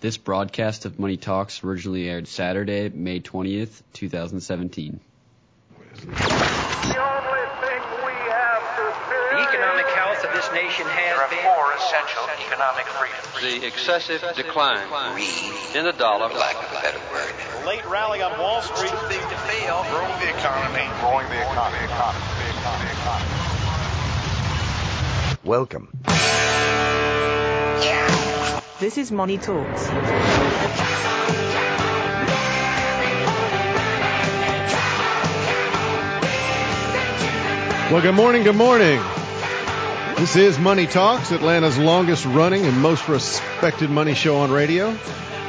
This broadcast of Money Talks originally aired Saturday, May 20th, 2017. The economic health of this nation has There are been four essential economic freedoms. the excessive decline in the dollar. lack of a better word. late rally on Wall Street. too big to fail. Growing the economy. Growing the economy. economy. Economy. economy. Welcome. This is Money Talks. Well, good morning, good morning. This is Money Talks, Atlanta's longest running and most respected money show on radio.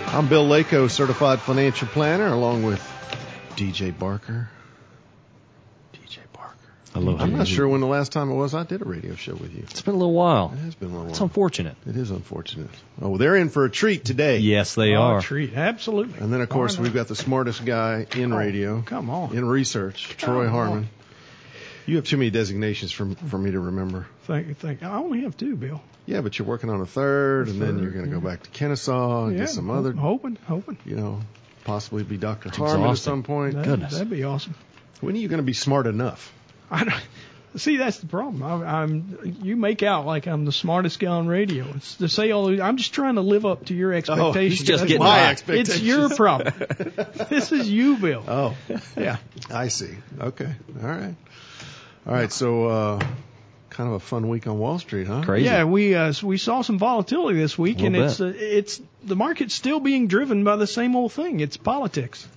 I'm Bill Lako, certified financial planner, along with DJ Barker. DJ Barker. I'm not sure when the last time it was I did a radio show with you. It's been a little while. It has been a little while. It's while. unfortunate. It is unfortunate. Oh, they're in for a treat today. Yes, they Oh, are. A treat. Absolutely. And then, of course, we've got the smartest guy in Oh, radio, Come on. in research, Troy Harmon. on. You have too many designations for, for me to remember. Think, think. I only have two, Bill. Yeah, but you're working on a third, and then you're going to go back to Kennesaw and yeah, get some other, Hoping, hoping. you know, possibly be Dr. It's Harmon at some point. That, Goodness. That'd be awesome. When are you going to be smart enough? I don't, see, that's the problem. I, I'm. You make out like I'm the smartest guy on radio. It's to say all. these- I'm just trying to live up to your expectations. Oh, just That's getting why. by. It's your problem. this is you, Bill. Oh, Yeah. I see. Okay. All right. All right. So, uh, kind of a fun week on Wall Street, huh? Crazy. Yeah, we uh, we saw some volatility this week, and Little it's uh, it's the market's still being driven by the same old thing. It's politics,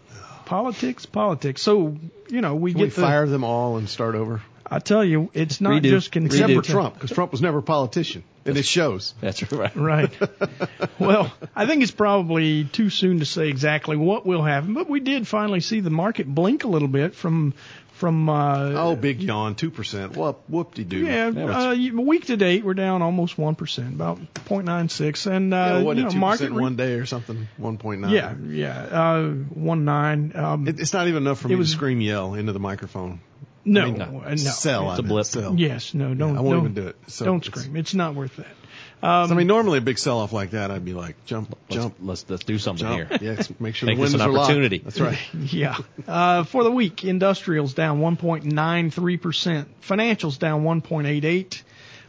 politics, politics. So you know we Can get we the. fire them all and start over? I tell you, it's not Redo. just Except contingent. for Trump, because Trump was never a politician, and it shows. That's right. Right. well, I think it's probably too soon to say exactly what will happen, but we did finally see the market blink a little bit from from. Uh, Oh, big yawn, two percent. Whoop, whoop de doo. Yeah, uh, week to date we're down almost one percent, about 0.96, and uh, yeah, you know, two market percent re- one day or something? One point nine. Yeah, yeah, uh, one nine. Um, It, it's not even enough for me was- to scream yell into the microphone. No, I mean, uh, no, Sell. It's a blip. Sell. Yes, no, don't. I won't don't, even do it. So don't scream. It's not worth that. I mean, normally a big sell-off like that, I'd be like, jump, Let's, jump, let's let's do something jump. here. Yeah, make sure Make the windows an are locked. That's right. Yeah. Uh, for the week, industrials down 1.93%, financials down 1.88,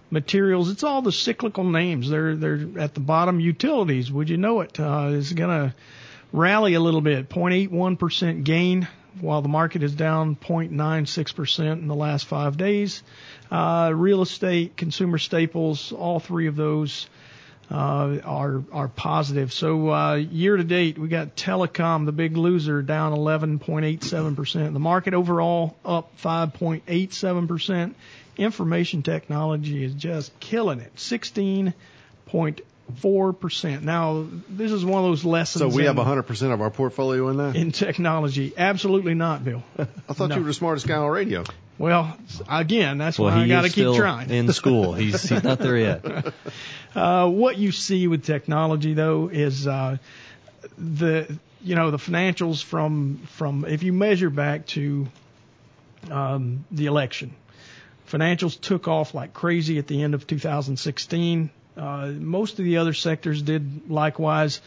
materials. It's all the cyclical names. They're they're at the bottom. Utilities, would you know it, uh, is going to rally a little bit, 0.81% gain, while the market is down 0.96% in the last five days. Uh, real estate, consumer staples, all three of those uh, are are positive. So uh, year to date, we got telecom, the big loser, down 11.87 percent. The market overall up 5.87 percent. Information technology is just killing it, 16.4 percent. Now this is one of those lessons. So we in, have 100% of our portfolio in that? in technology. Absolutely not, Bill. I thought No. you were the smartest guy on radio. Well, again, that's Well, why I got to keep trying. in school. He's he's not there yet. Uh, what you see with technology though is uh, the you know the financials from from if you measure back to um, the election, financials took off like crazy at the end of 2016. Uh, most of the other sectors did likewise.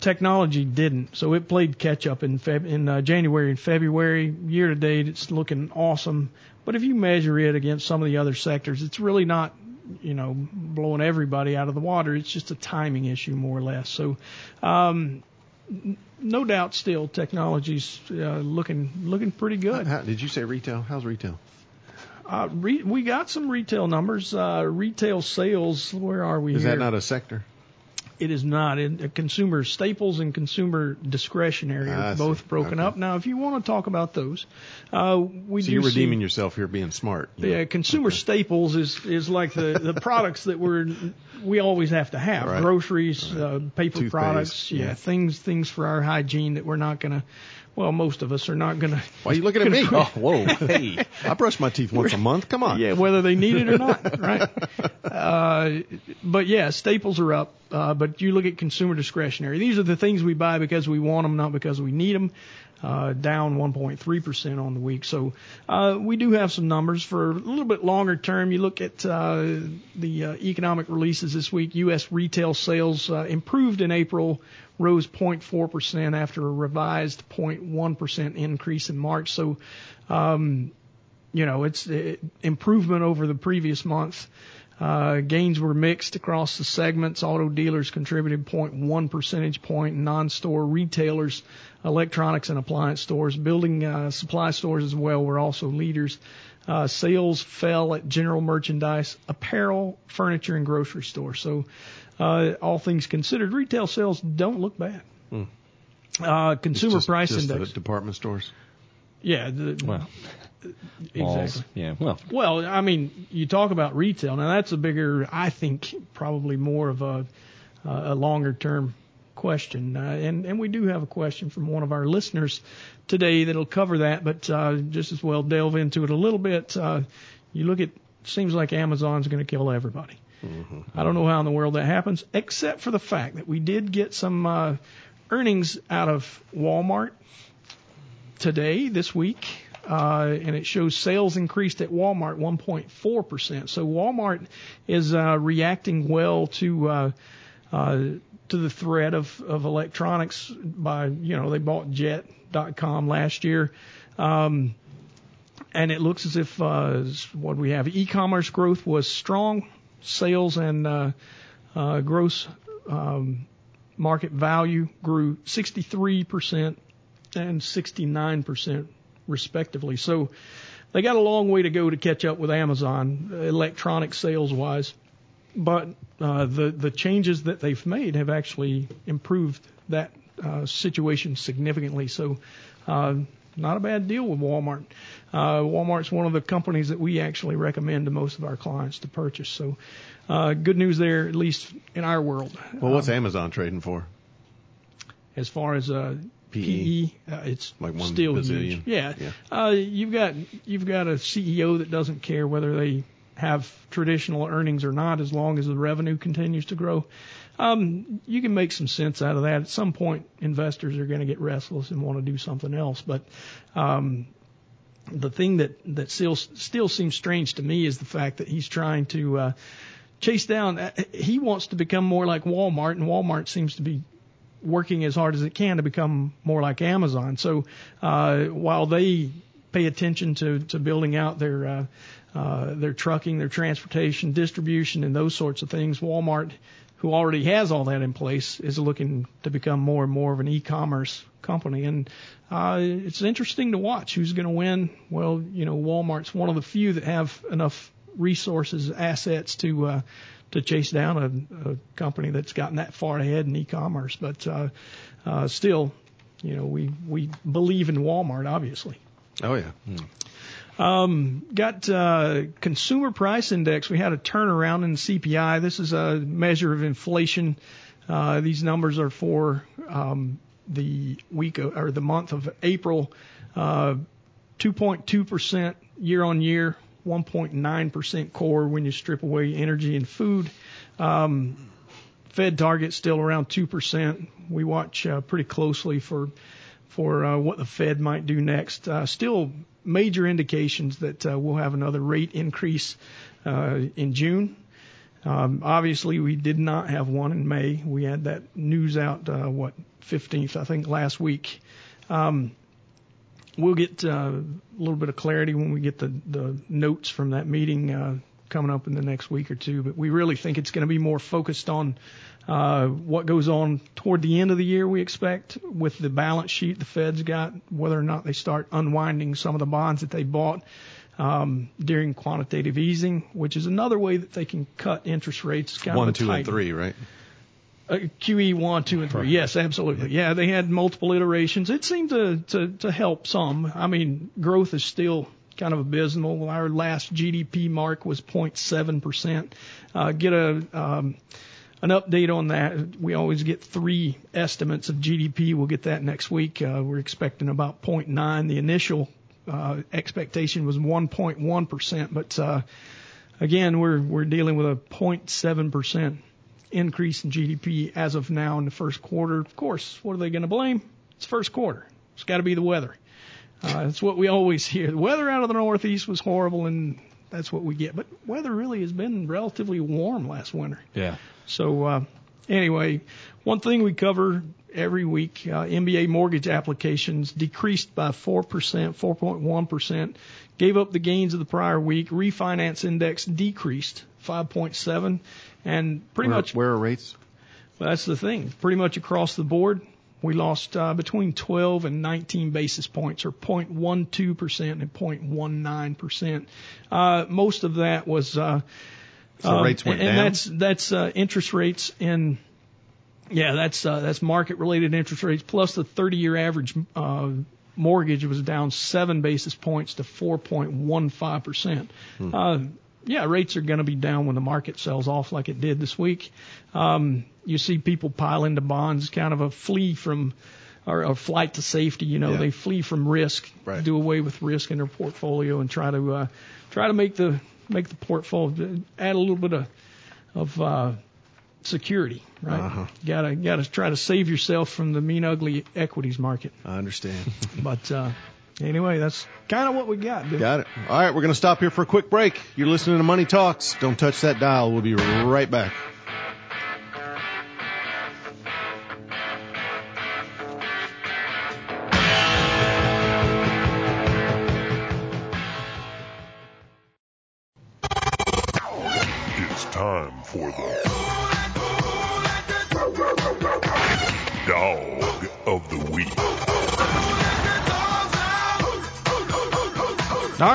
Technology didn't, so it played catch up in Feb- in uh, January and February. Year to date, it's looking awesome. But if you measure it against some of the other sectors, it's really not you know, blowing everybody out of the water. It's just a timing issue, more or less. So, um, no doubt, still technology's uh, looking looking pretty good. How, did you say retail? How's retail? Uh, re- we got some retail numbers. Uh, retail sales. Where are we Is here? that not a sector? It is not. In, uh, consumer staples and consumer discretionary are I see. both broken Okay. up. Now, if you want to talk about those, uh, we So do you're see- redeeming yourself here, being smart. you know. yeah, consumer staples is is like the the products that we're we always have to have Right. groceries, uh, paper Toothpaste, products, yeah, yeah. things things for our hygiene that we're not gonna. Well, most of us are not gonna. Why are you looking at me? Oh, whoa. Hey. I brush my teeth once a month. Come on. Yeah, whether they need it or not, right? Uh, but yeah, staples are up. Uh, but you look at consumer discretionary. These are the things we buy because we want them, not because we need them. Uh, down 1.3% on the week. So, uh, we do have some numbers for a little bit longer term. You look at, uh, the, uh, economic releases this week. U.S. retail sales, uh, improved in April, rose 0.4% after a revised 0.1% increase in March. So, um, you know, it's uh, improvement over the previous month. Uh, gains were mixed across the segments. Auto dealers contributed 0.1 percentage point. Non-store retailers, electronics and appliance stores, building uh, supply stores as well were also leaders. Uh, sales fell at general merchandise, apparel, furniture, and grocery stores. So, uh, all things considered, retail sales don't look bad. Uh, consumer just- price just index. department stores. Yeah, the, Well, exactly. malls. Yeah. Well, Well, I mean, you talk about retail. Now that's a bigger, I think, probably more of a a longer term question. Uh, and and we do have a question from one of our listeners today that'll cover that, but uh, just as well delve into it a little bit. Uh, you look at, seems like Amazon's going to kill everybody. I don't know how in the world that happens, except for the fact that we did get some uh, earnings out of Walmart today, this week, uh, and it shows sales increased at Walmart 1.4%. So Walmart is uh, reacting well to uh, uh, to the threat of, of electronics by, you know, they bought Jet.com last year. Um, and it looks as if uh, what we have e-commerce growth was strong, sales and uh, uh, gross um, market value grew 63% and 69% respectively. So they got a long way to go to catch up with Amazon electronic sales wise, but uh, the the changes that they've made have actually improved that uh, situation significantly. So. Uh, not a bad deal with Walmart. Uh, Walmart's one of the companies that we actually recommend to most of our clients to purchase. So, uh, good news there, at least in our world. Well, what's Amazon trading for? As far as uh, PE? Uh, it's Like one still bazillion? huge. Yeah. Yeah. Uh, you've got you've got a CEO that doesn't care whether they have traditional earnings or not, as long as the revenue continues to grow. Um, you can make some sense out of that. At some point, investors are going to get restless and want to do something else. But um, the thing that that still still seems strange to me is the fact that he's trying to uh, chase down. uh, He wants to become more like Walmart, and Walmart seems to be working as hard as it can to become more like Amazon. So uh, while they pay attention to to building out their uh, uh, their trucking, their transportation, distribution, and those sorts of things, Walmart, who already has all that in place, is looking to become more and more of an e-commerce company. And uh, it's interesting to watch who's going to win. Well, you know, Walmart's one of the few that have enough resources, assets to uh, to chase down a, a company that's gotten that far ahead in e-commerce. But uh, uh, still, you know, we we believe in Walmart, obviously. Oh yeah. Um, got uh, consumer price index. We had a turnaround in CPI. This is a measure of inflation. Uh, these numbers are for um, the week of, or the month of April. Uh, 2.2% year on year, 1.9% core when you strip away energy and food. Um, Fed target still around 2%. We watch uh, pretty closely for for uh, what the Fed might do next. Uh, still major indications that uh, we'll have another rate increase uh, in June. Um, obviously, we did not have one in May. We had that news out, uh, what, 15th, I think, last week. Um, we'll get uh, a little bit of clarity when we get the, the notes from that meeting uh, coming up in the next week or two. But we really think it's going to be more focused on uh, what goes on toward the end of the year, we expect, with the balance sheet the Fed's got, whether or not they start unwinding some of the bonds that they bought um, during quantitative easing, which is another way that they can cut interest rates. Kind One, two, and three, right? Uh, QE one, two, and three. Yes, absolutely. Yeah, they had multiple iterations. It seemed to, to to help some. I mean, growth is still kind of abysmal. Our last GDP mark was 0.7 percent. Uh, get a um, an update on that. We always get three estimates of GDP. We'll get that next week. Uh, we're expecting about 0.9. The initial uh, expectation was 1.1 percent, but uh, again, we're we're dealing with a 0.7 percent increase in GDP as of now in the first quarter. Of course, what are they going to blame? It's first quarter. It's got to be the weather. Uh, that's what we always hear. The weather out of the Northeast was horrible, and that's what we get. But weather really has been relatively warm last winter. Yeah. So uh, anyway, one thing we cover every week: uh, MBA mortgage applications decreased by four percent, 4.1 percent. Gave up the gains of the prior week. Refinance index decreased 5.7, and pretty where, much where are rates? well, that's the thing. Pretty much across the board, we lost uh, between 12 and 19 basis points, or 0.12 percent and 0.19 percent. Uh, most of that was uh, So rates went and down? that's that's uh, interest rates in. Yeah, that's uh, that's market related interest rates plus the 30 year average uh, mortgage was down seven basis points to 4.15 percent. Hmm. Uh, yeah, rates are going to be down when the market sells off like it did this week. Um, you see people pile into bonds, kind of a flee from or a flight to safety. You know, Yeah. they flee from risk, Right. do away with risk in their portfolio, and try to uh, try to make the make the portfolio add a little bit of of uh, security. Right? Uh-huh. Gotta gotta try to save yourself from the mean ugly equities market. I understand. But uh, anyway, that's kind of what we got. Bill. Got it. All right, we're going to stop here for a quick break. You're listening to Money Talks. Don't touch that dial. We'll be right back.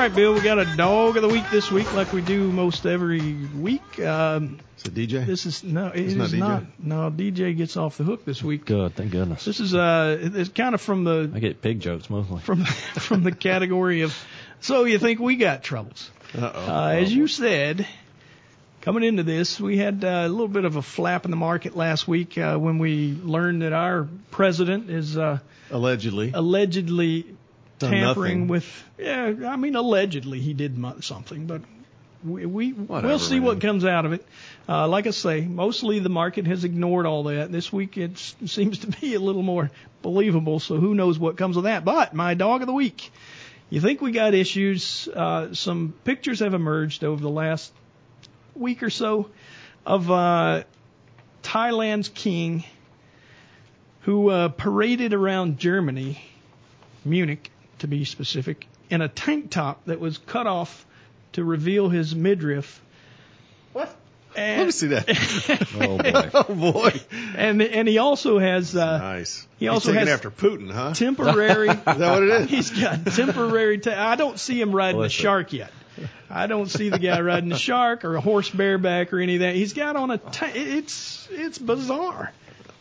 Right, Bill, we got a dog of the week this week, like we do most every week. Um, Is it DJ? this is no, it It's is not DJ? not. No, DJ gets off the hook this week. Good. Thank goodness. This is uh, it's kind of from the I get pig jokes mostly. from from the category of. So you think we got troubles? Uh-oh. Uh, as you said, coming into this, we had uh, a little bit of a flap in the market last week uh, when we learned that our president is uh, Allegedly. allegedly Done tampering nothing. with. Yeah, I mean, allegedly he did something, but we, we we'll see man. what comes out of it. Uh, like I say, mostly the market has ignored all that. This week it seems to be a little more believable. So who knows what comes of that? But my dog of the week. You think we got issues? Uh, some pictures have emerged over the last week or so of uh, Thailand's king who uh, paraded around Germany, Munich to be specific, in a tank top that was cut off to reveal his midriff. What? And, Let me see that. Oh boy. oh boy. and and he also has uh, Nice. he also He's taking has- after Putin, huh? temporary. Is that what it is? He's got temporary. Ta- I don't see him riding a Listen. shark yet. I don't see the guy riding a shark or a horse bareback or any of that. He's got on a. Ta- it's it's bizarre.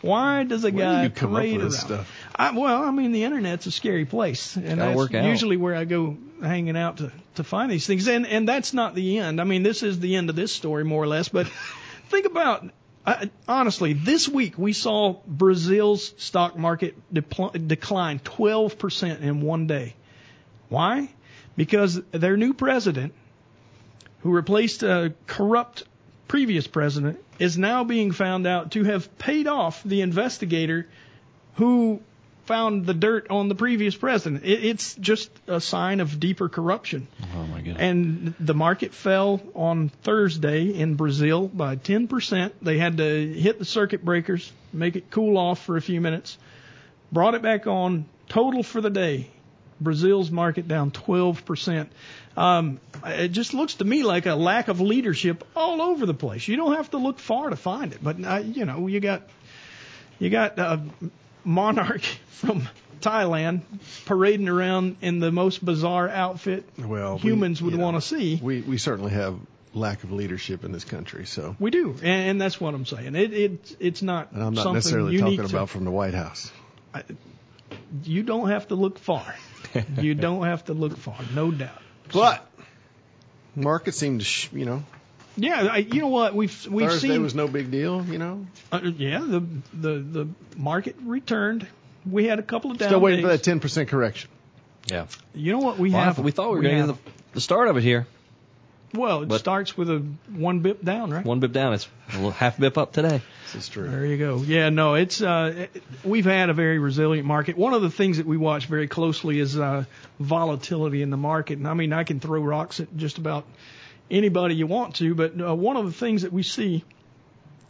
Why does a Where do guy you come up with this around? stuff? I, well, I mean, the internet's a scary place, and that's work out. usually where I go hanging out to to find these things. And and that's not the end. I mean, this is the end of this story more or less. But think about honestly, this week we saw Brazil's stock market depl- decline 12% in one day. Why? Because their new president, who replaced a corrupt previous president, is now being found out to have paid off the investigator who found the dirt on the previous president. It, it's just a sign of deeper corruption. Oh my goodness. And the market fell on Thursday in Brazil by 10%. They had to hit the circuit breakers, make it cool off for a few minutes, brought it back on. Total for the day, Brazil's market down 12%. Um, it just looks to me like a lack of leadership all over the place. You don't have to look far to find it, but uh, you know you got you got a monarch from Thailand parading around in the most bizarre outfit Well, we- humans would want to see. We we certainly have lack of leadership in this country. So, We do, and, and that's what I'm saying. It, it it's not and I'm not something necessarily talking to- about from the White House. You don't have to look far. you don't have to look far, no doubt. But market seemed to, sh- you know, Yeah, I, you know what we've we've Thursday seen. was no big deal. You know, uh, yeah, the the the market returned. We had a couple of down still waiting for days. that ten percent correction. Yeah. You know what we Well, have? we thought we were going to have- get the, the start of it here. Well, it but- starts with a one bip down, right? One bip down. It's a little half bip up today. This is true. There you go. Yeah, no, it's uh, it- we've had a very resilient market. One of the things that we watch very closely is uh, volatility in the market. And I mean, I can throw rocks at just about anybody you want to, but uh, one of the things that we see,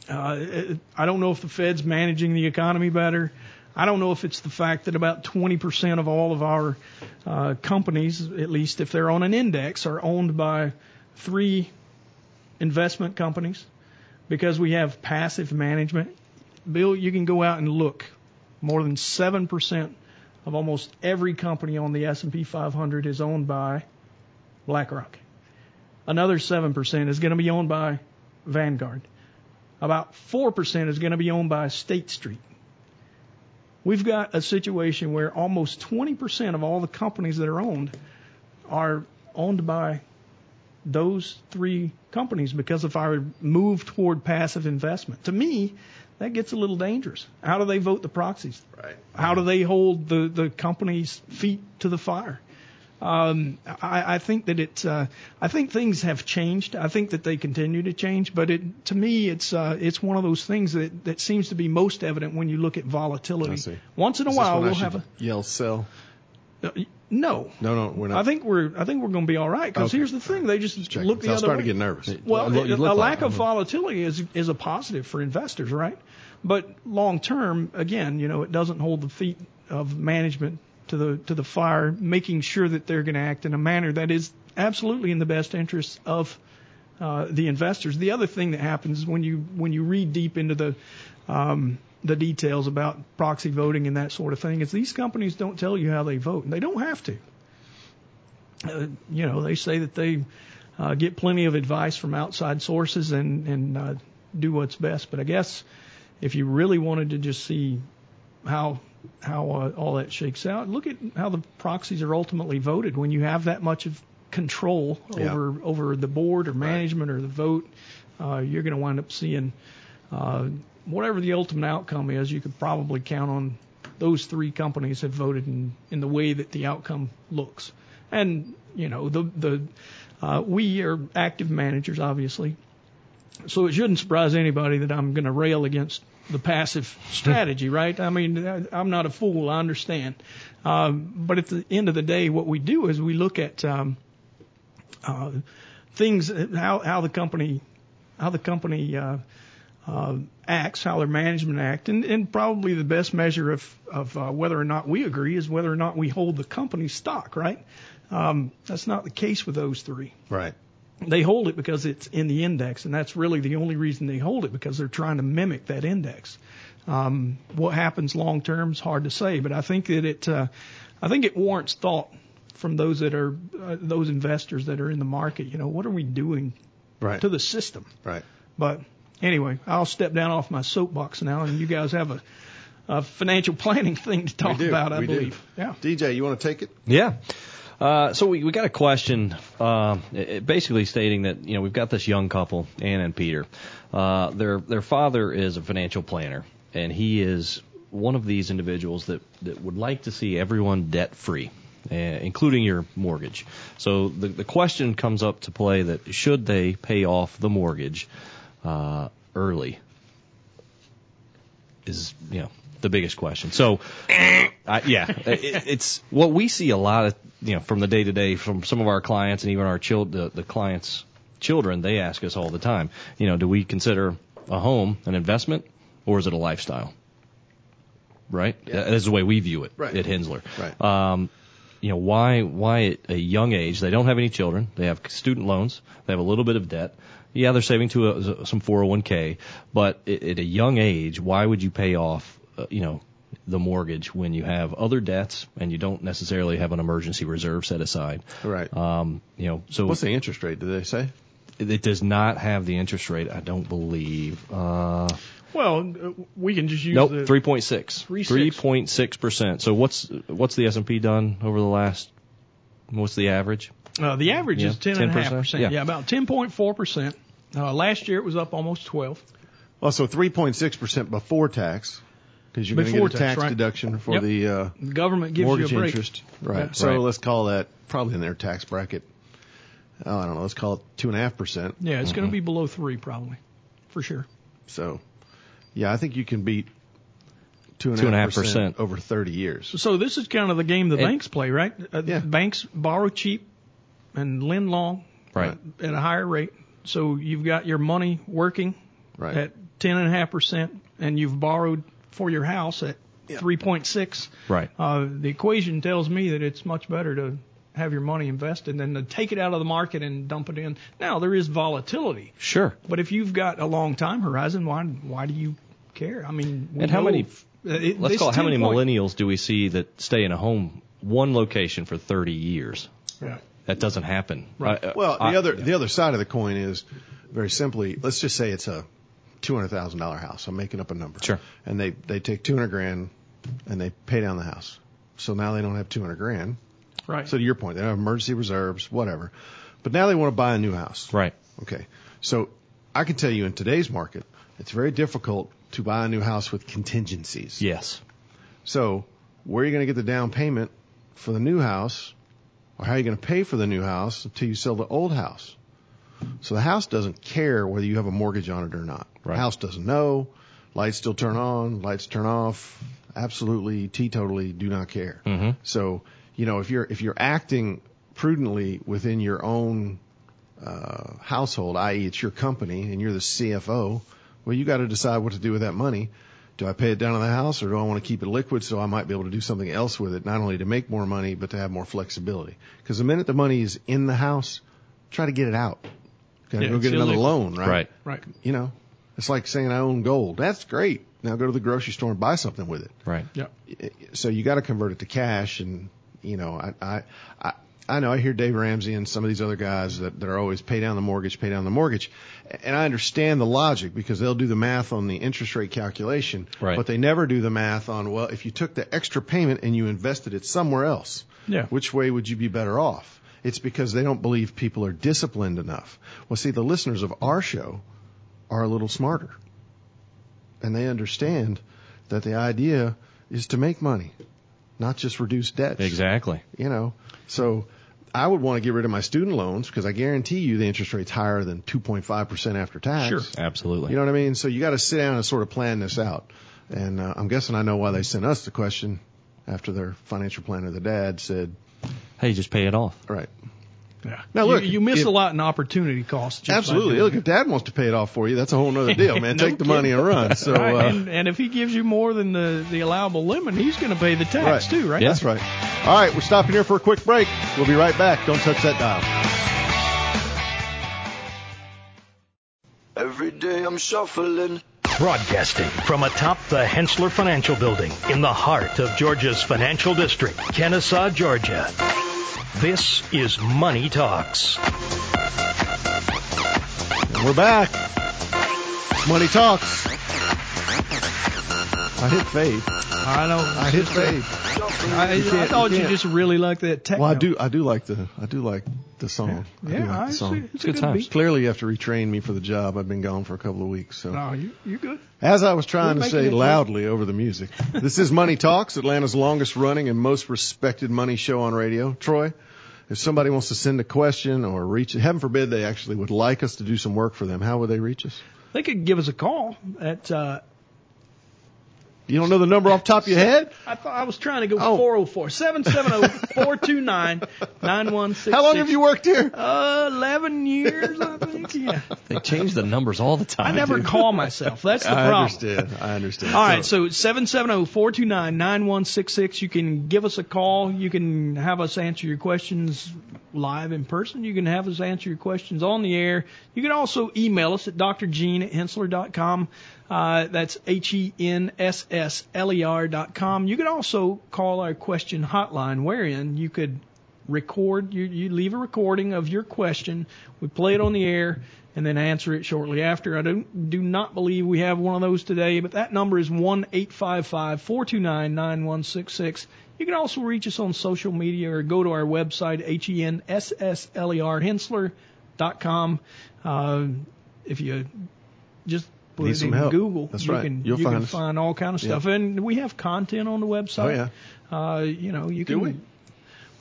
uh, it- I don't know if the Fed's managing the economy better. I don't know if it's the fact that about 20% of all of our uh, companies, at least if they're on an index, are owned by three investment companies because we have passive management. Bill, you can go out and look. More than 7% of almost every company on the S&P 500 is owned by BlackRock. Another 7% is going to be owned by Vanguard. About 4% is going to be owned by State Street. We've got a situation where almost 20% of all the companies that are owned are owned by those three companies because of our move toward passive investment. To me, that gets a little dangerous. How do they vote the proxies? Right. How do they hold the, the company's feet to the fire? Um, I, I think that it's. Uh, I think things have changed. I think that they continue to change. But it, to me, it's uh, it's one of those things that, that seems to be most evident when you look at volatility. I see. Once in a Is while, we'll have a. yell sell. Uh, no, No, no, we're not. I think we're I think we're going to be all right because Okay. here's the thing: they just Checking. look the other was starting way. to get nervous. Well, a look lack like- of volatility is is a positive for investors, right? But long term, again, you know, it doesn't hold the feet of management to the to the fire, making sure that they're going to act in a manner that is absolutely in the best interest of uh, the investors. The other thing that happens when you when you read deep into the um, the details about proxy voting and that sort of thing, is these companies don't tell you how they vote, and they don't have to uh, you know, they say that they uh, get plenty of advice from outside sources and and uh, do what's best. But I guess if you really wanted to just see how how uh, all that shakes out, look at how the proxies are ultimately voted. When you have that much of control Yeah. over over the board or management or the vote, uh, you're going to wind up seeing uh, whatever the ultimate outcome is. You could probably count on those three companies have voted in, in the way that the outcome looks. And you know the the uh, we are active managers, obviously, so it shouldn't surprise anybody that I'm going to rail against the passive strategy, right? I mean, I'm not a fool. I understand. Um, but at the end of the day, what we do is we look at um, uh, things, how how the company how the company uh, uh, acts, how their management act, and, and probably the best measure of of uh, whether or not we agree is whether or not we hold the company's stock, right? Um, that's not the case with those three. Right. They hold it because it's in the index, and that's really the only reason they hold it because they're trying to mimic that index. Um, what happens long term is hard to say, but I think that it, uh, I think it warrants thought from those that are uh, those investors that are in the market. You know, what are we doing Right. to the system? Right. But anyway, I'll step down off my soapbox now, and you guys have a, a financial planning thing to talk about, I we do. believe. Yeah. DJ, you want to take it? Yeah. Uh, so we, we got a question, uh, basically stating that you know we've got this young couple, Ann and Peter. Uh, their their father is a financial planner, and he is one of these individuals that that would like to see everyone debt free, uh, including your mortgage. So the the question comes up to play that should they pay off the mortgage uh, early? Is you know the biggest question. So, I, yeah, it, it's what we see a lot of, you know, from the day to day from some of our clients and even our child, the, the clients' children. They ask us all the time, you know, do we consider a home an investment or is it a lifestyle? Right. That is the way we view it Right. at Henssler. Right. Um, you know, why why at a young age they don't have any children, they have student loans, they have a little bit of debt. Yeah, they're saving to a, some 401k, but at, at a young age, why would you pay off, uh, you know, the mortgage when you have other debts and you don't necessarily have an emergency reserve set aside? Right. Um, you know, so What's the interest rate? Did they say? it does not have the interest rate. I don't believe. Uh, Well, uh, we can just use nope, the three point six. Three Three six. point six percent. So what's what's the S and P done over the last? What's the average? Uh, the average Yeah, is ten and a half 10%? percent. Yeah. Yeah, about ten point four percent. Uh, last year it was up almost twelve. Well, so 3.6% before tax, because you're going to Before get a tax, tax, right. deduction for Yep. the uh, government gives mortgage you a break. interest. Right. Yeah. So Right. let's call that probably in their tax bracket. Oh, I don't know. Let's call it two and a half percent. Yeah, it's Mm-hmm. going to be below three probably, for sure. So, yeah, I think you can beat two and Two and a a half half percent percent. over 30 years. So this is kind of the game the And- banks play, right? Uh, Yeah. Banks borrow cheap and lend long Right. at a higher rate. So you've got your money working Right. at ten and a half percent, and you've borrowed for your house at three point six. Right. Uh, the equation tells me that it's much better to have your money invested than to take it out of the market and dump it in. Now there is volatility, Sure. but if you've got a long time horizon, why why do you care? I mean, we And how know- many- uh, it- Let's call it how many point- millennials do we see that stay in a home, one location for 30 years? Yeah. That doesn't happen. Right. I- uh, Well, the I- other the other side of the coin is very simply. Let's just say it's a two hundred thousand dollar house. I'm making up a number. Sure. And they they take two hundred grand and they pay down the house. So now they don't have two hundred grand. Right. So to your point, they don't have emergency reserves, whatever. But now they want to buy a new house. Right. Okay. So I can tell you in today's market, it's very difficult to buy a new house with contingencies. Yes. So where are you going to get the down payment for the new house, or how are you going to pay for the new house until you sell the old house? So the house doesn't care whether you have a mortgage on it or not. Right. The house doesn't know. Lights still turn on. Lights turn off. Absolutely, teetotally, do not care. Mm-hmm. So you know if you're if you're acting prudently within your own uh, household, i.e., it's your company and you're the CFO, well, you got to decide what to do with that money. Do I pay it down on the house or do I want to keep it liquid so I might be able to do something else with it, not only to make more money, but to have more flexibility? Because the minute the money is in the house, try to get it out. Got to Yeah, go get another illegal. loan, right? Right. Right. You know, it's like saying I own gold. That's great. Now go to the grocery store and buy something with it Right. Yeah. Eh, so you got to convert it to cash and you know I, I i i know i hear dave ramsey and some of these other guys that, that are always pay down the mortgage pay down the mortgage and i understand the logic because they'll do the math on the interest rate calculation Right. but they never do the math on well if you took the extra payment and you invested it somewhere else Yeah. which way would you be better off it's because they don't believe people are disciplined enough well see the listeners of our show are a little smarter and they understand that the idea is to make money, not just reduce debt. Exactly. You know, so I would want to get rid of my student loans because I guarantee you the interest rate's higher than 2.5% after tax. Sure. Absolutely. You know what I mean? So you got to sit down and sort of plan this out. And uh, I'm guessing I know why they sent us the question after their financial planner, the dad, said, hey, just pay it off. "All right, Yeah. Now, look, you, you miss if- a lot in opportunity costs. just absolutely. doing Look, if dad wants to pay it off for you, that's a whole other deal, man. No Take the money and run." So Right, uh, and, and if he gives you more than the, the allowable limit, he's going to pay the tax Right. too, right? Yeah. That's right. All right, we're stopping here for a quick break. We'll be right back. Don't touch that dial. Every day I'm shuffling. Broadcasting from atop the Henssler Financial Building in the heart of Georgia's financial district, Kennesaw, Georgia. This is Money Talks. We're back. Money talks. I hit fade. I know. I hit fade. I, You I thought you you, just really liked that techno. Well, I do. I do like the. I do like the song. I do Yeah, like I the see. song. It's a Good good times. beat. Clearly, you have to retrain me for the job. I've been gone for a couple of weeks. So, No, you you good. as I was trying We're to say loudly over the music, this is Money Talks, Atlanta's longest running and most respected money show on radio. Troy, if somebody wants to send a question or reach, heaven forbid they actually would like us to do some work for them, how would they reach us? They could give us a call at. Uh, You don't know the number off the top of your head? I thought I was trying to go Oh. 404 770 429 9166. How long have you worked here? Uh, 11 years, I think. Yeah. They change the numbers all the time. I never dude. call myself. That's the I problem. understand. I understand. All right, so 770-429-9166. You can give us a call. You can have us answer your questions live in person. You can have us answer your questions on the air. You can also email us at drgene at henssler.com. Uh, that's E H-E-N-S-S-L-E-R dot com. You can also call our question hotline wherein you could record. You you leave a recording of your question. We play it on the air and then answer it shortly after. I don't do not believe we have one of those today, but that number is one eight five five four two nine nine one six six. You can also reach us on social media or go to our website h e n s s l e r henssler dot com. Uh, if you just put Need it some in help. Google, That's you right. can You'll you find can us. find all kind of Yeah. stuff, and we have content on the website. Oh, yeah. Uh, you know, you Do can. we?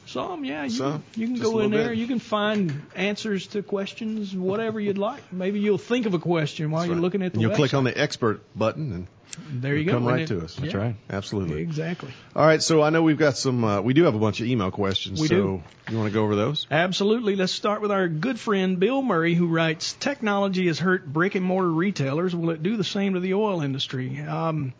Some, yeah. You, Some. you can go in there. bit. You can find answers to questions, whatever you'd like. Maybe you'll think of a question while That's you're right. looking at the And you'll website. click on the expert button and There you go. come right it- to us. That's right. Absolutely. Exactly. All right, so I know we've got some. Uh, we do have a bunch of email questions. We so do. you want to go over those? Absolutely. Let's start with our good friend Bill Murray, who writes, "Technology has hurt brick and mortar retailers. Will it do the same to the oil industry?" Um,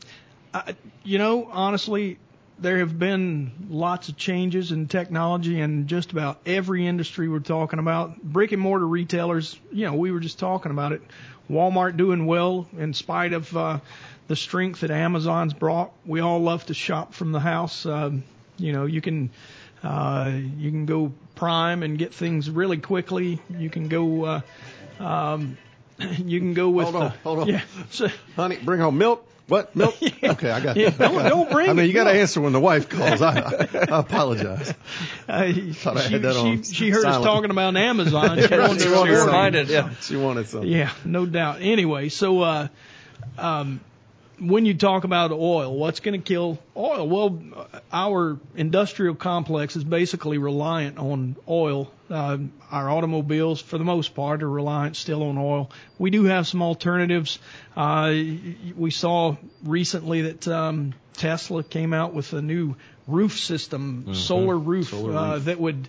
I, you know, honestly, there have been lots of changes in technology in just about every industry we're talking about. Brick and mortar retailers, you know, we were just talking about it. Walmart doing well in spite of uh, the strength that Amazon's brought. We all love to shop from the house. Um, you know, you can uh, you can go Prime and get things really quickly. You can go. Uh, um, you can go with. Hold on, uh, hold on. Yeah. So, Honey, bring home milk. What milk? Okay, I got. Yeah, I don't- got- don't bring I mean, you got to answer when the wife calls. I, I, I apologize. Uh, Thought I she, had that she, on she heard us talking about Amazon. She wanted she to wanted something. reminded, yeah. She wanted something. Yeah, no doubt. Anyway, so uh, um, when you talk about oil, what's going to kill oil? Well, our industrial complex is basically reliant on oil. Uh, our automobiles, for the most part, are reliant still on oil. We do have some alternatives. Uh, we saw recently that um, Tesla came out with a new roof system, solar roof, Solar uh, that would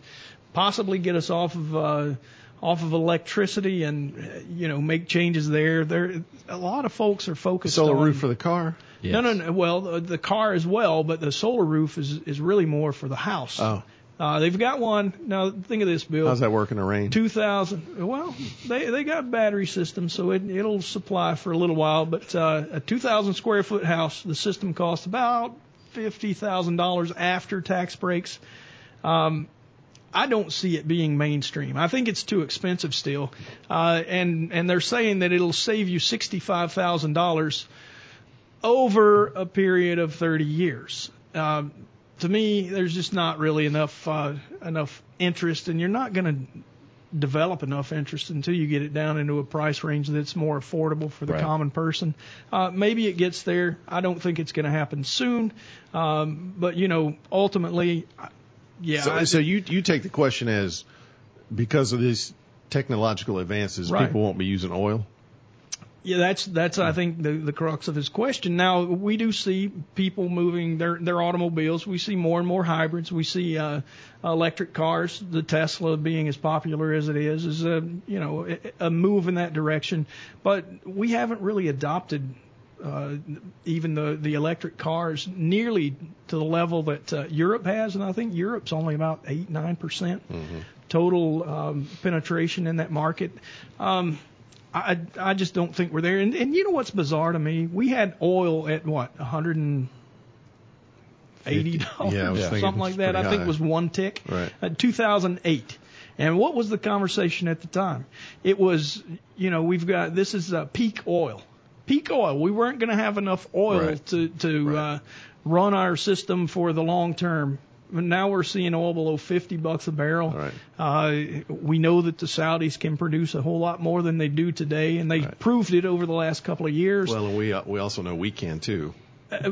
possibly get us off of uh, off of electricity and uh, you know make changes there. There, a lot of folks are focused on Solar on roof for the car. no, no, no. Well, the, the car as well, but the solar roof is is really more for the house. Oh, Uh, they've got one now. Think of this, Bill. how's that working in the rain? 2000. Well, they they got battery systems, so it it'll supply for a little while. But uh, a 2,000 square foot house, the system costs about fifty thousand dollars after tax breaks. Um, I don't see it being mainstream. I think it's too expensive still, uh, and and they're saying that it'll save you sixty five thousand dollars over a period of 30 years. Um, to me, there's just not really enough uh, enough interest, and you're not going to develop enough interest until you get it down into a price range that's more affordable for the Right. common person. Uh, maybe it gets there. I don't think it's going to happen soon, um, but you know, ultimately, I- yeah. so, I- so you you take the question as because of these technological advances, Right. people won't be using oil. Yeah, that's that's I think the the crux of his question. Now we do see people moving their their automobiles. We see more and more hybrids. We see uh, electric cars. The Tesla being as popular as it is is a you know a, a move in that direction. But we haven't really adopted uh, even the the electric cars nearly to the level that uh, Europe has, and I think Europe's only about eight nine percent total um, penetration in that market. Um, I I just don't think we're there. And, and you know what's bizarre to me? We had oil at what 180 dollars, Yeah, something like that. I think high. was one tick. Right. Uh, 2008. And what was the conversation at the time? It was, you know, we've got this is uh, peak oil. Peak oil. We weren't going to have enough oil Right. to to Right. uh, run our system for the long term. But now we're seeing oil below 50 bucks a barrel. Right. Uh, we know that the Saudis can produce a whole lot more than they do today, and they proved it over the last couple of years. Well, and we uh, we also know we can too.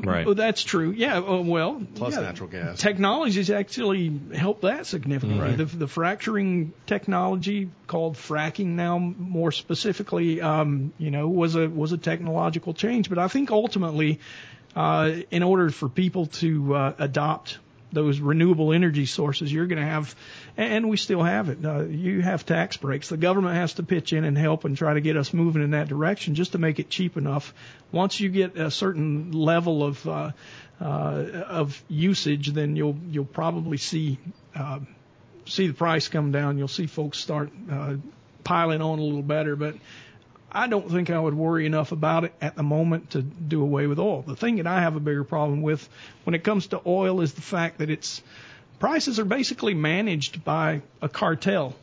Right. well, that's true. Yeah. uh, well, Plus yeah, natural gas. Technology's actually helped that significantly. Right. The, the fracturing technology called fracking now, more specifically, um, you know, was a was a technological change. But I think ultimately, uh, in order for people to uh, adopt those renewable energy sources, you're going to have, and we still have it. Uh, you have tax breaks. The government has to pitch in and help and try to get us moving in that direction, just to make it cheap enough. Once you get a certain level of uh, uh, of usage, then you'll you'll probably see uh, see the price come down. You'll see folks start uh, piling on a little better, but I don't think I would worry enough about it at the moment to do away with oil. The thing that I have a bigger problem with when it comes to oil is the fact that it's prices are basically managed by a cartel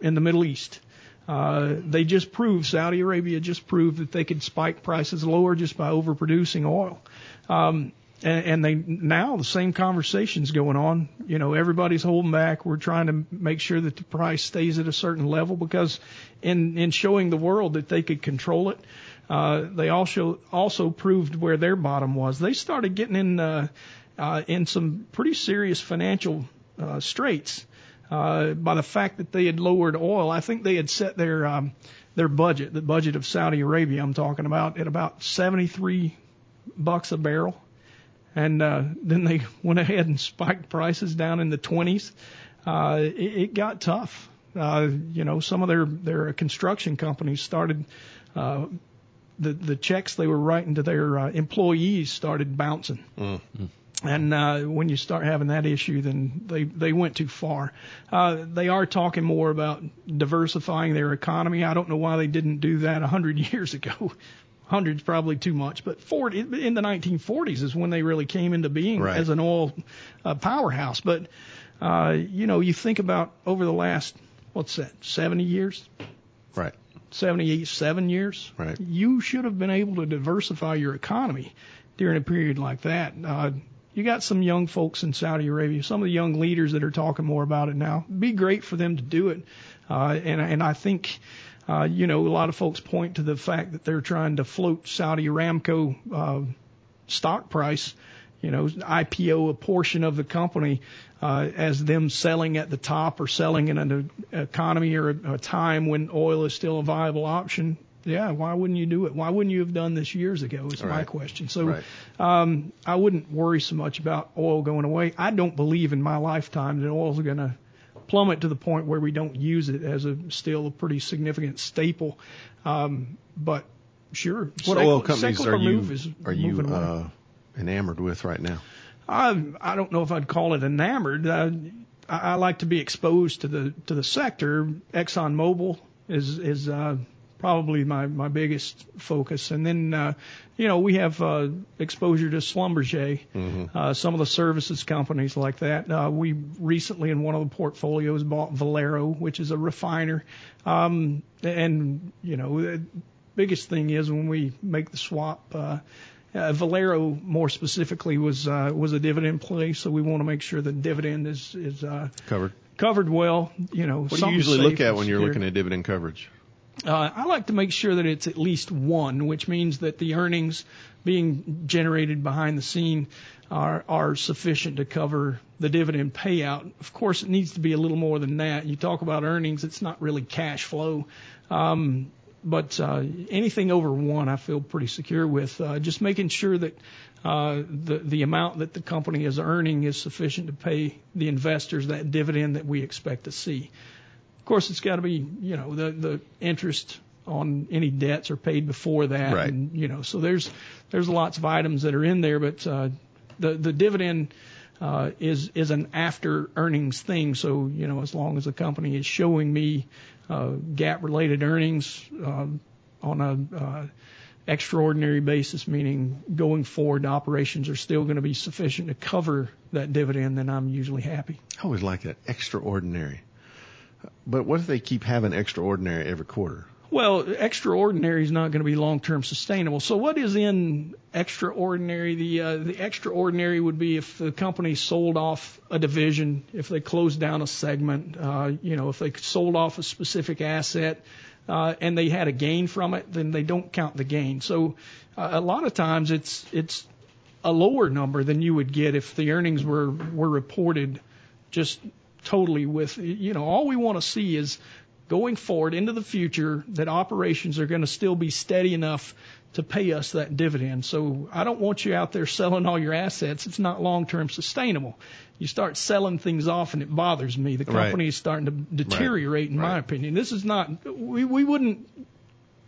in the Middle East. Uh, they just proved Saudi Arabia just proved that they could spike prices lower just by overproducing oil. Um, and, and they now the same conversations going on. You know, everybody's holding back. We're trying to make sure that the price stays at a certain level because in in showing the world that they could control it, uh, they also also proved where their bottom was. They started getting in uh, uh, in some pretty serious financial uh, straits uh, by the fact that they had lowered oil. I think they had set their um, their budget, the budget of Saudi Arabia, I'm talking about, at about 73 bucks a barrel, and uh, then they went ahead and spiked prices down in the 20s. Uh, it, it got tough. Uh, you know, some of their their construction companies started. Uh, the the checks they were writing to their uh, employees started bouncing. Mm. And uh, when you start having that issue, then they they went too far. Uh, they are talking more about diversifying their economy. I don't know why they didn't do that a hundred years ago. Hundreds probably too much, but 40 in the 1940s is when they really came into being Right. as an oil uh, powerhouse. But uh, you know, you think about over the last what's that, 70 years, Right. 78, seven years. Right. You should have been able to diversify your economy during a period like that. Uh, you got some young folks in Saudi Arabia, some of the young leaders that are talking more about it now. Be great for them to do it. Uh, and, and I think, uh, you know, a lot of folks point to the fact that they're trying to float Saudi Aramco, uh, stock price, you know, IPO a portion of the company uh, as them selling at the top or selling in an economy or a, a time when oil is still a viable option. Yeah, why wouldn't you do it? Why wouldn't you have done this years ago? Is my question. So Right. um, I wouldn't worry so much about oil going away. I don't believe in my lifetime that oil's going to plummet to the point where we don't use it as a still a pretty significant staple. Um, but sure, What oil companies are you is are you uh, enamored with right now? I I don't know if I'd call it enamored. Uh, I, I like to be exposed to the to the sector. ExxonMobil is is uh, probably my my biggest focus, and then uh, you know we have uh, exposure to Schlumberger, uh, some of the services companies like that. Uh, we recently in one of the portfolios bought Valero, which is a refiner, um, and you know the biggest thing is when we make the swap. Uh, uh, Valero, more specifically, was uh, was a dividend play, so we want to make sure the dividend is is uh, Covered. covered well. You know, What do you usually look at when you're looking at dividend coverage? Uh, I like to make sure that it's at least one, which means that the earnings being generated behind the scene are are sufficient to cover the dividend payout. Of course, it needs to be a little more than that. You talk about earnings; it's not really cash flow. Um, but uh, anything over one, I feel pretty secure with. Uh, just making sure that uh, the the amount that the company is earning is sufficient to pay the investors that dividend that we expect to see. Of course, it's got to be you know the the interest on any debts are paid before that, Right. and you know so there's there's lots of items that are in there, but uh, the the dividend uh, is is an after earnings thing. So you know as long as the company is showing me uh, GAAP related earnings um, on a uh, extraordinary basis, meaning going forward, operations are still going to be sufficient to cover that dividend, then I'm usually happy. I always like that extraordinary. But what if they keep having extraordinary every quarter? Well, extraordinary is not going to be long-term sustainable. So what is in extraordinary? The uh, the extraordinary would be if the company sold off a division, if they closed down a segment, uh, you know, if they sold off a specific asset, uh, and they had a gain from it, then they don't count the gain. So uh, a lot of times it's it's a lower number than you would get if the earnings were were reported just totally with you know all we want to see is going forward into the future that operations are going to still be steady enough to pay us that dividend. So I don't want you out there selling all your assets. It's not long-term sustainable. You start selling things off and it bothers me. The Right. company is starting to deteriorate in my opinion. This is not we we wouldn't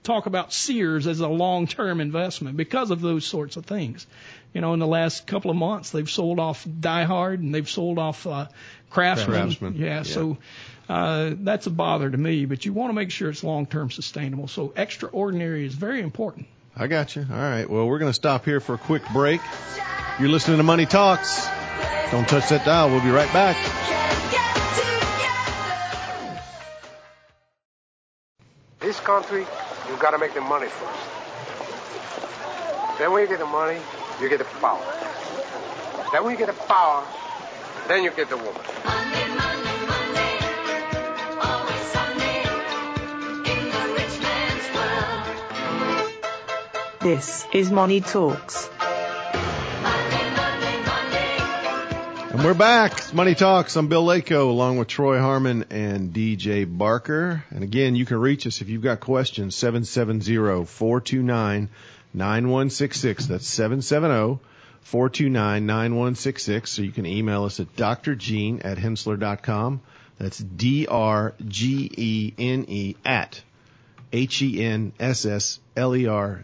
talk about Sears as a long-term investment because of those sorts of things. You know, in the last couple of months, they've sold off Die Hard and they've sold off uh, Craftsman. Craftsman, Yeah, yeah. so uh, that's a bother to me. But you want to make sure it's long-term sustainable. So extraordinary is very important. I got you. All right. Well, we're going to stop here for a quick break. You're listening to Money Talks. Don't touch that dial. We'll be right back. This country, you gotta make the money first. Then when you get the money, you get the power. Then when you get the power, then you get the woman. This is Money Talks. And we're back. It's Money Talks. I'm Bill Lako along with Troy Harmon and DJ Barker. And again, you can reach us if you've got questions, 770-429-9166. That's 770-429-9166. So you can email us at drgene at henssler.com. That's D-R-G-E-N-E at H-E-N-S-S-L-E-R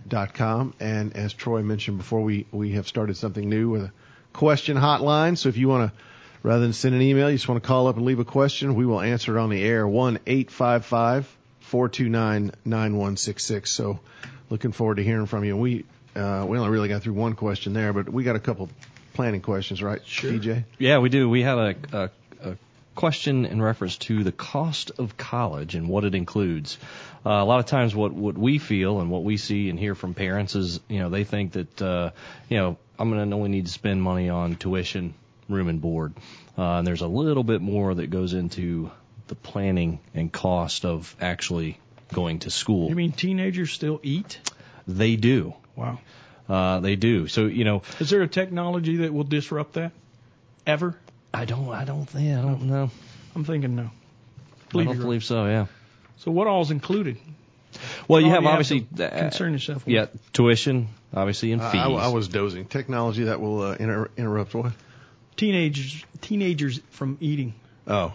dot com. And as Troy mentioned before, we, we have started something new with a question hotline. So if you want to, rather than send an email, you just want to call up and leave a question, we will answer it on the air. One eight five five four two nine nine one six six. So looking forward to hearing from you. We, uh, we only really got through one question there, but we got a couple planning questions, right? Sure. DJ? Yeah, we do. We have a, a, a question in reference to the cost of college and what it includes. Uh, a lot of times, what what we feel and what we see and hear from parents is, you know, they think that, uh, you know, I'm going to only need to spend money on tuition, room and board, uh, and there's a little bit more that goes into the planning and cost of actually going to school. You mean teenagers still eat? They do. Wow. Uh, they do. So you know, Is there a technology that will disrupt that? Ever? I don't. I don't think. I don't know. I'm thinking no. I don't you're believe so. Yeah. So what all's included? Well, you have you have obviously to concern yourself with. Yeah, tuition, obviously, and I, fees. I, I was dozing. Technology that will uh, inter- interrupt what? Teenagers, teenagers from eating. Oh.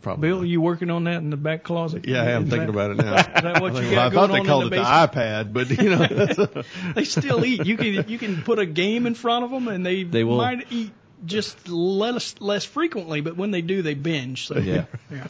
Probably. Bill, you working on that in the back closet? Yeah, I am Is thinking that- about it now. Is that what I you got I thought they called in it the the iPad, but you know. they still eat. You can you can put a game in front of them, and they They will. might eat just less less frequently, but when they do, they binge. So Yeah. yeah.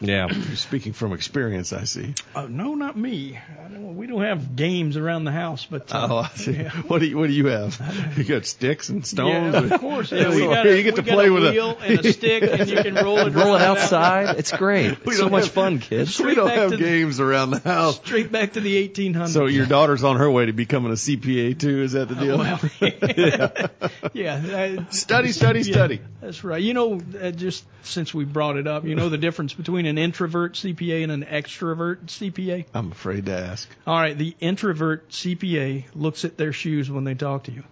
Yeah. Speaking from experience, I see. Oh, no, not me. I don't, we don't have games around the house, but uh, Oh, I see. yeah. What do you What do you have? You got sticks and stones. Yeah, of course. Yeah, we got a, you get we to got play a with wheel and a stick, and you can roll it Roll it around outside. It's great. We It's so don't much have- fun, kids. we don't have to the- games around the house. Straight back to the 1800s. So your daughter's on her way to becoming a CPA too. Is that the deal? Well, yeah. uh, Study, study, yeah, study. That's right. You know, uh, just since we brought it up, you know the difference between an introvert CPA and an extrovert CPA? I'm afraid to ask. All right, the introvert CPA looks at their shoes when they talk to you.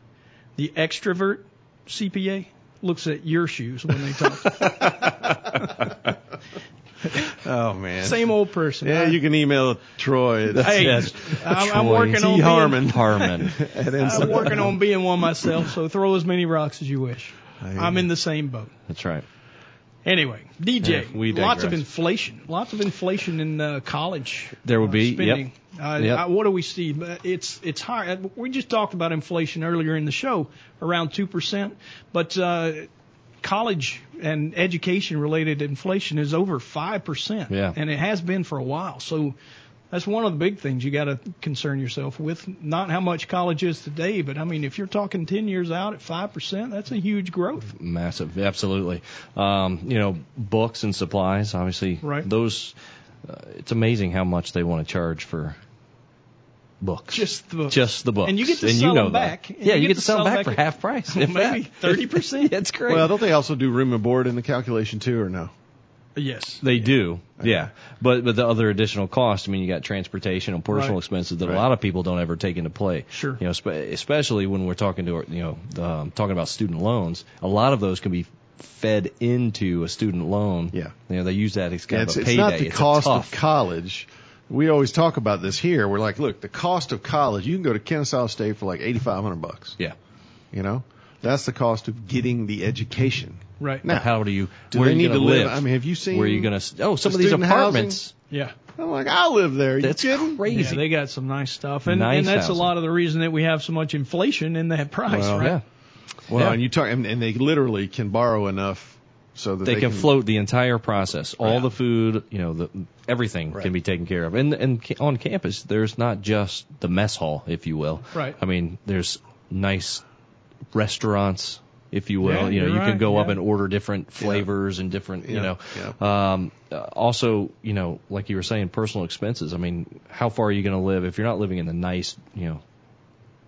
The extrovert CPA looks at your shoes when they talk. Oh man. Same old person. Yeah, I- you can email Troy. Hey, that's I'm, I'm working T. on being, Harmon. Harmon. I'm working on being one myself. So throw as many rocks as you wish. I- I'm in the same boat. That's right. Anyway, DJ, we lots of inflation, lots of inflation in uh, college. There would uh, be, yep. spending. Uh, Yep. uh, what do we see? Uh, It's it's high. Uh, We just talked about inflation earlier in the show, around two percent, but uh, college and education related inflation is over five percent, Yeah. and it has been for a while. So. That's one of the big things you got to concern yourself with. Not how much college is today, but I mean, if you're talking 10 years out at 5%, that's a huge growth. Massive, absolutely. Um, you know, books and supplies, obviously. Right. Those, uh, it's amazing how much they want to charge for books. Just the books. Just the books. And you get to and sell you know them back. And Yeah, you, get, to sell them back, for at- half price. Well, maybe that. 30%. That's great. Well, don't they also do room and board in the calculation too, or no? Yes. They do, yeah. But but the other additional costs, I mean, you got transportation and personal Right. expenses that Right. a lot of people don't ever take into play. Sure. You know, spe- especially when we're talking to you know um, talking about student loans, a lot of those can be fed into a student loan. Yeah. You know, they use that as kind it's, of a it's not the It's cost of college. We always talk about this here. We're like, look, the cost of college. You can go to Kennesaw State for like eighty five hundred bucks. Yeah. You know, that's the cost of getting the education. Right. Now, How do you? do where they are you need to live? live? I mean, have you seen? where are you going to? Oh, some the of these student apartments. Yeah. I'm like, I live there. Are you That's kidding? crazy. Yeah, they got some nice stuff. And, Nice and that's housing. a lot of the reason that we have so much inflation in that price, Well, right? Yeah. Well, Yeah. and you talk, and, and they literally can borrow enough so that they, they, can, float the entire process. All Yeah. the food, you know, the everything Right. can be taken care of. And and on campus, there's not just the mess hall, if you will. Right. I mean, there's nice restaurants, if you will. Yeah, you know, you can right, go up and order different flavors and different, you Yeah, know. Um, uh, also, you know, like you were saying, personal expenses. I mean, how far are you going to live if you're not living in the nice, you know,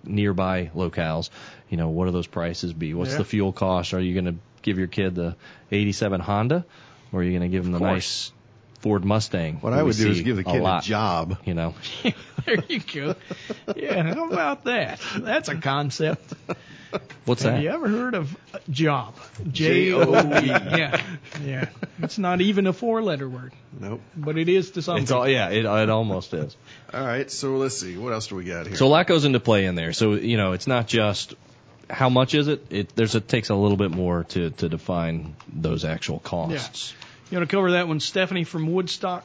nearby locales? You know, what do those prices be? What's Yeah. the fuel cost? Are you going to give your kid the '87 Honda, or are you going to give them the nice Ford Mustang? What I would do is give the kid a, lot, job. You know, there you go. Yeah, how about that? That's a concept. what's Have that? Have you ever heard of job? J O B. Yeah, yeah. It's not even a four-letter word, Nope. but it is to some. It's all, yeah, it, it almost is. All right. So let's see. What else do we got here? So a lot goes into play in there. So you know, it's not just how much is it. It there's it takes a little bit more to to define those actual costs. You want to cover that one, Stephanie from Woodstock.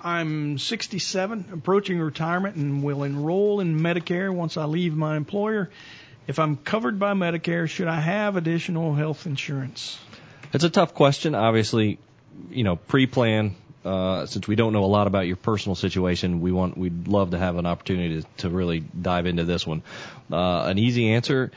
I'm 67, approaching retirement, and will enroll in Medicare once I leave my employer. If I'm covered by Medicare, should I have additional health insurance? It's a tough question. Obviously, you know, pre-plan. Uh, since we don't know a lot about your personal situation, we want we'd love to have an opportunity to, to really dive into this one. Uh, an easy answer,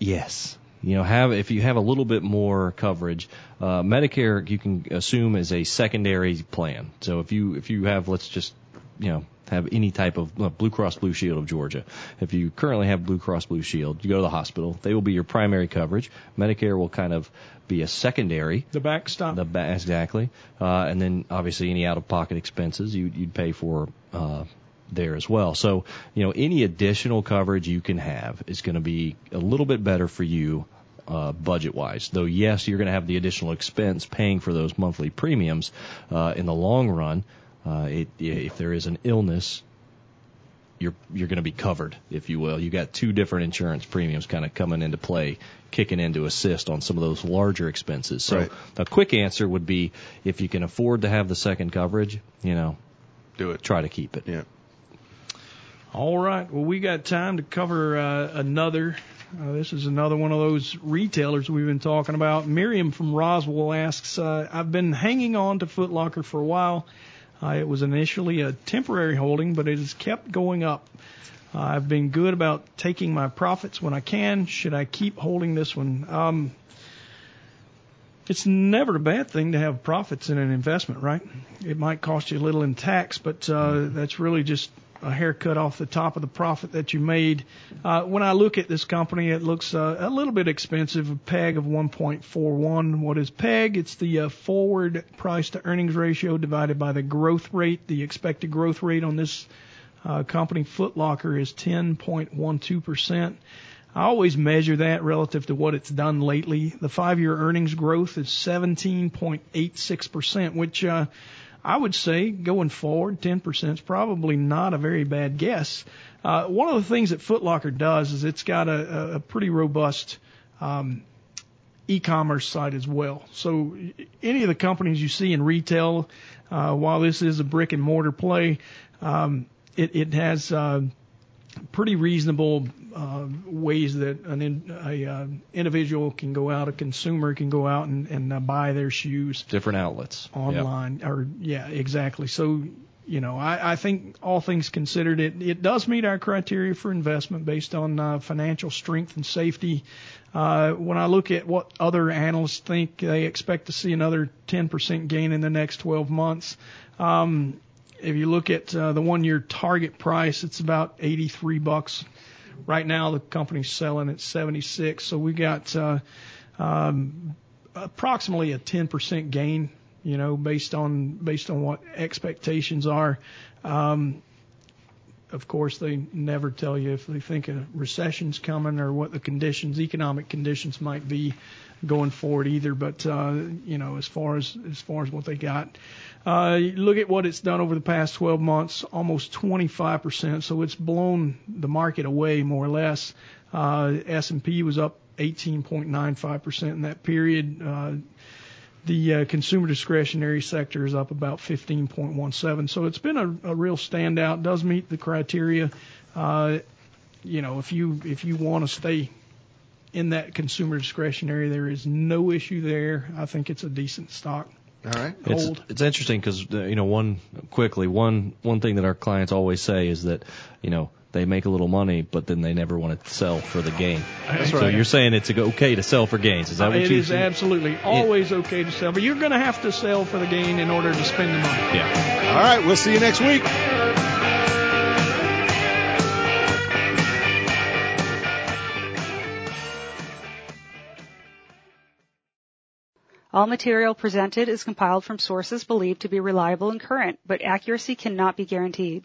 yes. You know, have if you have a little bit more coverage, uh, Medicare you can assume is a secondary plan. So if you if you have let's just you know have any type of uh, Blue Cross Blue Shield of Georgia. If you currently have Blue Cross Blue Shield, you go to the hospital. They will be your primary coverage. Medicare will kind of be a secondary. The backstop. The ba- exactly, uh, and then obviously any out-of-pocket expenses you, you'd pay for uh, there as well. So you know any additional coverage you can have is going to be a little bit better for you uh, budget-wise. Though yes, you're going to have the additional expense paying for those monthly premiums uh, in the long run. Uh, it, if there is an illness, you're you're going to be covered, if you will. You got two different insurance premiums kind of coming into play, kicking in to assist on some of those larger expenses. So Right. a quick answer would be if you can afford to have the second coverage, you know, do it. Try to keep it. Yeah. All right. Well, we got time to cover uh, another. Uh, this is another one of those retailers we've been talking about. Miriam from Roswell asks, uh, I've been hanging on to Foot Locker for a while. Uh, it was initially a temporary holding, but it has kept going up. Uh, I've been good about taking my profits when I can. Should I keep holding this one? Um, it's never a bad thing to have profits in an investment, right? It might cost you a little in tax, but uh, that's really just a haircut off the top of the profit that you made. Uh, when I look at this company, it looks uh, a little bit expensive. A PEG of 1.41. What is PEG? It's the uh, forward price to earnings ratio divided by the growth rate. The expected growth rate on this uh, company, Foot Locker, is 10.12 percent. I always measure that relative to what it's done lately. The five-year earnings growth is 17.86%, which uh, I would say going forward, 10% is probably not a very bad guess. Uh, one of the things that Foot Locker does is it's got a, a pretty robust um, e-commerce site as well. So any of the companies you see in retail, uh, while this is a brick and mortar play, um, it, it has uh, pretty reasonable uh, ways that an in, a uh, individual can go out, a consumer can go out and, and uh, buy their shoes Different outlets. Yep. online. Or yeah, exactly. So you know, I, I think all things considered, it it does meet our criteria for investment based on uh, financial strength and safety. Uh, when I look at what other analysts think, they expect to see another 10% gain in the next 12 months. Um, if you look at uh, the one-year target price, it's about 83 bucks. Right now, the company's selling at 76. So we got uh, um, approximately a 10% gain. You know, based on based on what expectations are. Um, of course, they never tell you if they think a recession's coming or what the conditions, economic conditions might be going forward either. But uh, you know, as far as as far as what they got, uh, look at what it's done over the past 12 months, almost 25%. So it's blown the market away more or less. Uh, S&P was up 18.95% in that period. Uh, the uh, consumer discretionary sector is up about 15.17. So it's been a, a real standout. Does meet the criteria. Uh, you know, if you if you want to stay in that consumer discretionary, there is no issue there. I think it's a decent stock. All right. It's, it's interesting because you know one quickly one one thing that our clients always say is that you know they make a little money, but then they never want to sell for the gain. That's so right. you're saying it's okay to sell for gains? Is that what It you? is absolutely always okay to sell, but you're going to have to sell for the gain in order to spend the money. Yeah. All right, we'll see you next week. All material presented is compiled from sources believed to be reliable and current, but accuracy cannot be guaranteed.